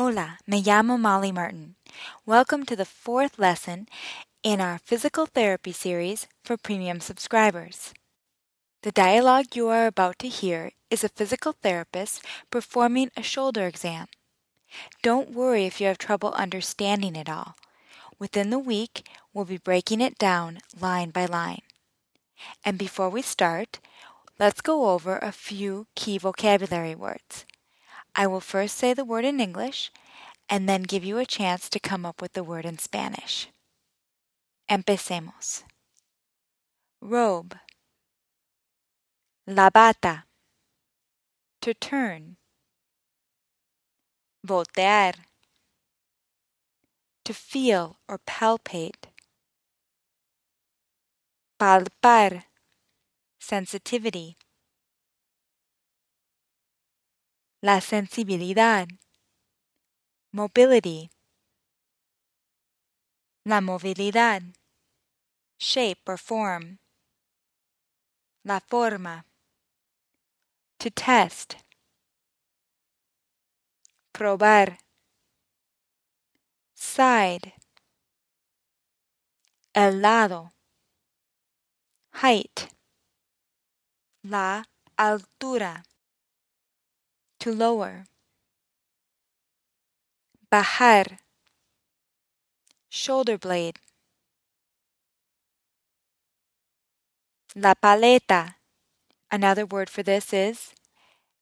Hola, me llamo Molly Martin. Welcome to the fourth lesson in our physical therapy series for premium subscribers. The dialogue you are about to hear is a physical therapist performing a shoulder exam. Don't worry if you have trouble understanding it all. Within the week, we'll be breaking it down line by line. And before we start, let's go over a few key vocabulary words. I will first say the word in English and then give you a chance to come up with the word in Spanish. Empecemos. Robe. La bata. To turn. Voltear. To feel or palpate. Palpar. Sensitivity. La sensibilidad. Mobility. La movilidad. Shape or form. La forma. To test. Probar. Side. El lado. Height. La altura. To lower. Bajar. Shoulder blade. La paleta. Another word for this is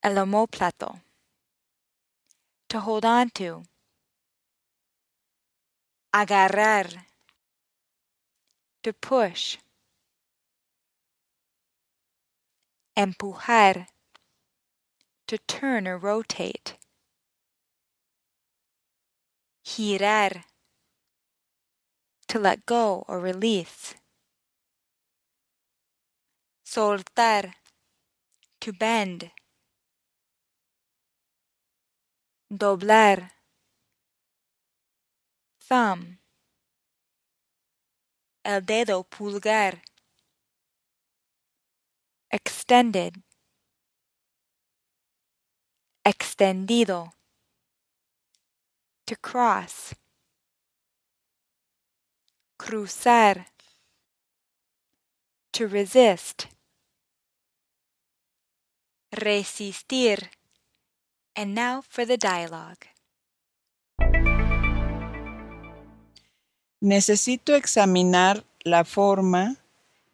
el omoplato. To hold on to. Agarrar. To push. Empujar. To turn or rotate. Girar. To let go or release. Soltar. To bend. Doblar. Thumb. El dedo pulgar. Extended. Extendido. To cross. Cruzar. To resist. Resistir. And now for the dialogue. Necesito examinar la forma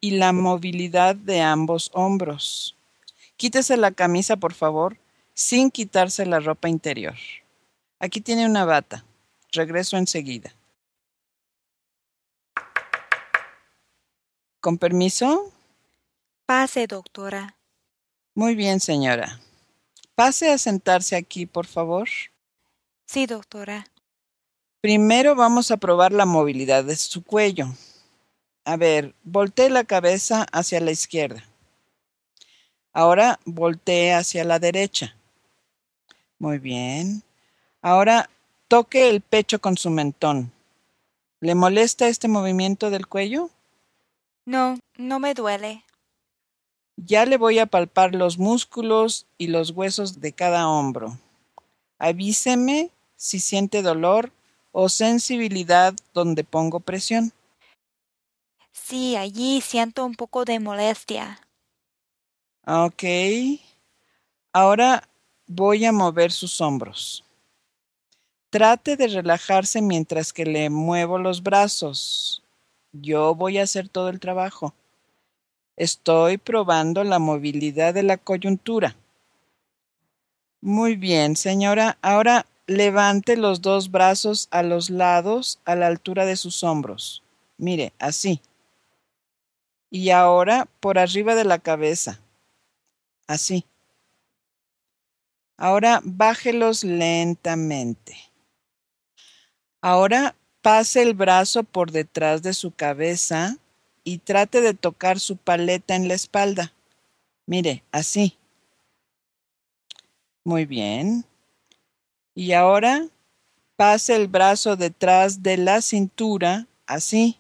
y la movilidad de ambos hombros. Quítese la camisa, por favor, sin quitarse la ropa interior. Aquí tiene una bata. Regreso enseguida. ¿Con permiso? Pase, doctora. Muy bien, señora. Pase a sentarse aquí, por favor. Sí, doctora. Primero vamos a probar la movilidad de su cuello. A ver, voltee la cabeza hacia la izquierda. Ahora voltee hacia la derecha. Muy bien. Ahora toque el pecho con su mentón. ¿Le molesta este movimiento del cuello? No, no me duele. Ya le voy a palpar los músculos y los huesos de cada hombro. Avíseme si siente dolor o sensibilidad donde pongo presión. Sí, allí siento un poco de molestia. Ok. Ahora voy a mover sus hombros. Trate de relajarse mientras que le muevo los brazos. Yo voy a hacer todo el trabajo. Estoy probando la movilidad de la coyuntura. Muy bien, señora. Ahora levante los dos brazos a los lados a la altura de sus hombros. Mire, así. Y ahora por arriba de la cabeza. Así. Ahora bájelos lentamente. Ahora pase el brazo por detrás de su cabeza y trate de tocar su paleta en la espalda. Mire, así. Muy bien. Y ahora pase el brazo detrás de la cintura, así.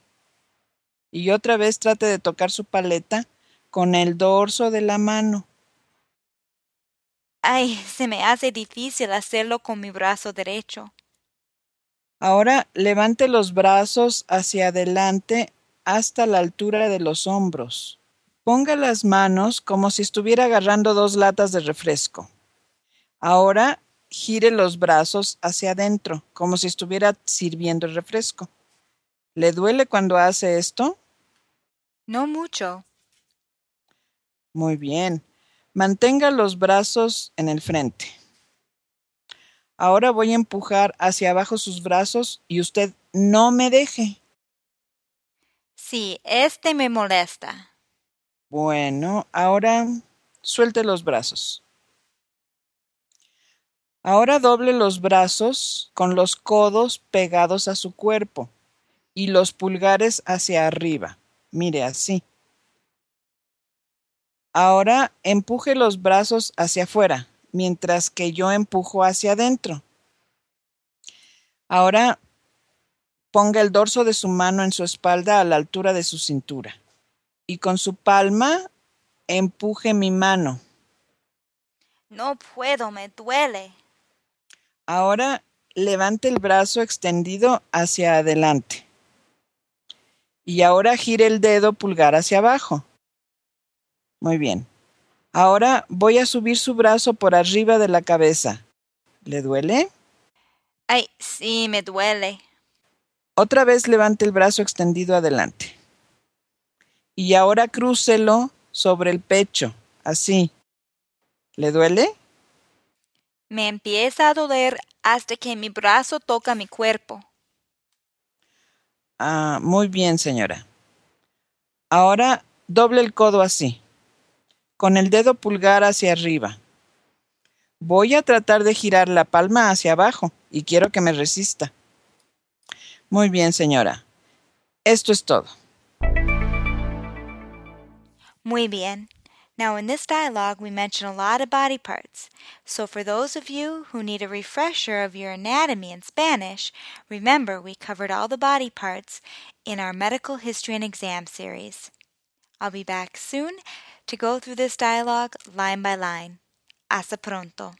Y otra vez trate de tocar su paleta con el dorso de la mano. Ay, se me hace difícil hacerlo con mi brazo derecho. Ahora levante los brazos hacia adelante hasta la altura de los hombros. Ponga las manos como si estuviera agarrando dos latas de refresco. Ahora gire los brazos hacia adentro, como si estuviera sirviendo el refresco. ¿Le duele cuando hace esto? No mucho. Muy bien. Mantenga los brazos en el frente. Ahora voy a empujar hacia abajo sus brazos y usted no me deje. Sí, este me molesta. Bueno, ahora suelte los brazos. Ahora doble los brazos con los codos pegados a su cuerpo y los pulgares hacia arriba. Mire así. Ahora empuje los brazos hacia afuera, mientras que yo empujo hacia adentro. Ahora ponga el dorso de su mano en su espalda a la altura de su cintura y con su palma empuje mi mano. No puedo, me duele. Ahora levante el brazo extendido hacia adelante. Y ahora gire el dedo pulgar hacia abajo. Muy bien. Ahora voy a subir su brazo por arriba de la cabeza. ¿Le duele? Ay, sí, me duele. Otra vez levante el brazo extendido adelante. Y ahora crúcelo sobre el pecho, así. ¿Le duele? Me empieza a doler hasta que mi brazo toca mi cuerpo. Ah, muy bien, señora. Ahora doble el codo así con el dedo pulgar hacia arriba. Voy a tratar de girar la palma hacia abajo y quiero que me resista. Muy bien, señora. Esto es todo. Muy bien. Now, in this dialogue, we mention a lot of body parts. So, for those of you who need a refresher of your anatomy in Spanish, remember we covered all the body parts in our Medical History and Exam series. I'll be back soon to go through this dialogue line by line. Hasta pronto.